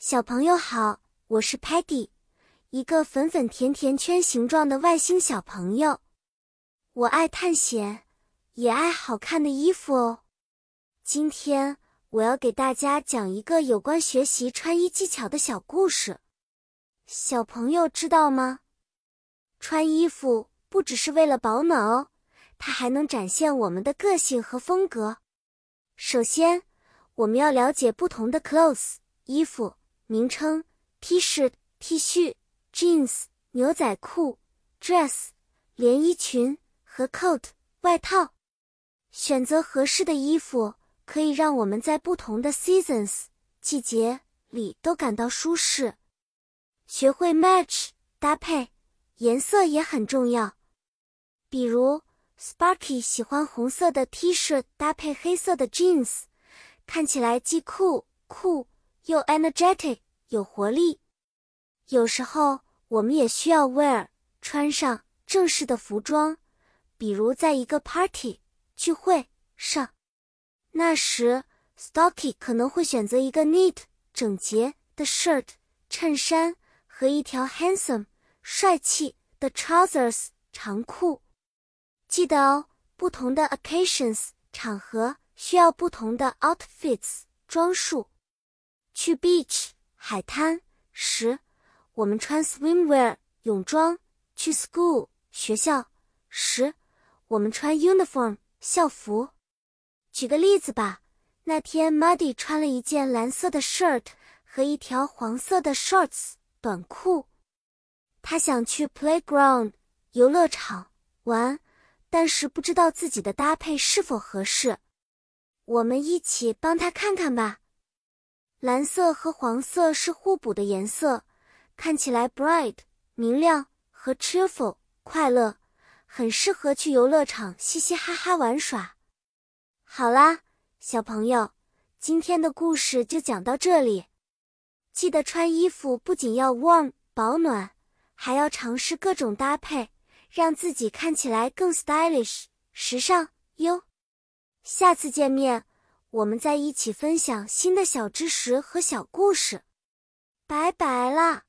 小朋友好，我是 Patty，一个粉粉甜甜圈形状的外星小朋友。我爱探险，也爱好看的衣服哦。今天我要给大家讲一个有关学习穿衣技巧的小故事。小朋友知道吗？穿衣服不只是为了保暖哦，它还能展现我们的个性和风格。首先，我们要了解不同的 clothes 衣服名称：T 恤、T 恤、jeans 牛仔裤、dress 连衣裙和 coat 外套。选择合适的衣服，可以让我们在不同的 seasons 季节里都感到舒适。学会 match 搭配，颜色也很重要。比如 Sparky 喜欢红色的 T 恤搭配黑色的 jeans。看起来既酷酷又 energetic 有活力。有时候我们也需要 wear 穿上正式的服装，比如在一个 party 聚会上，那时 Stocky 可能会选择一个 neat 整洁的 shirt 衬衫和一条 handsome 帅气的 trousers 长裤。记得哦，不同的 occasions 场合。需要不同的 outfits 装束。去 beach 海滩时，我们穿 swimwear 泳装；去 school 学校时，我们穿 uniform 校服。举个例子吧，那天 Muddy 穿了一件蓝色的 shirt 和一条黄色的 shorts 短裤。他想去 playground 游乐场玩，但是不知道自己的搭配是否合适。我们一起帮他看看吧。蓝色和黄色是互补的颜色，看起来 bright 明亮和 cheerful 快乐，很适合去游乐场嘻嘻哈哈玩耍。好啦，小朋友，今天的故事就讲到这里。记得穿衣服不仅要 warm 保暖，还要尝试各种搭配，让自己看起来更 stylish 时尚哟。下次见面，我们再一起分享新的小知识和小故事。拜拜啦！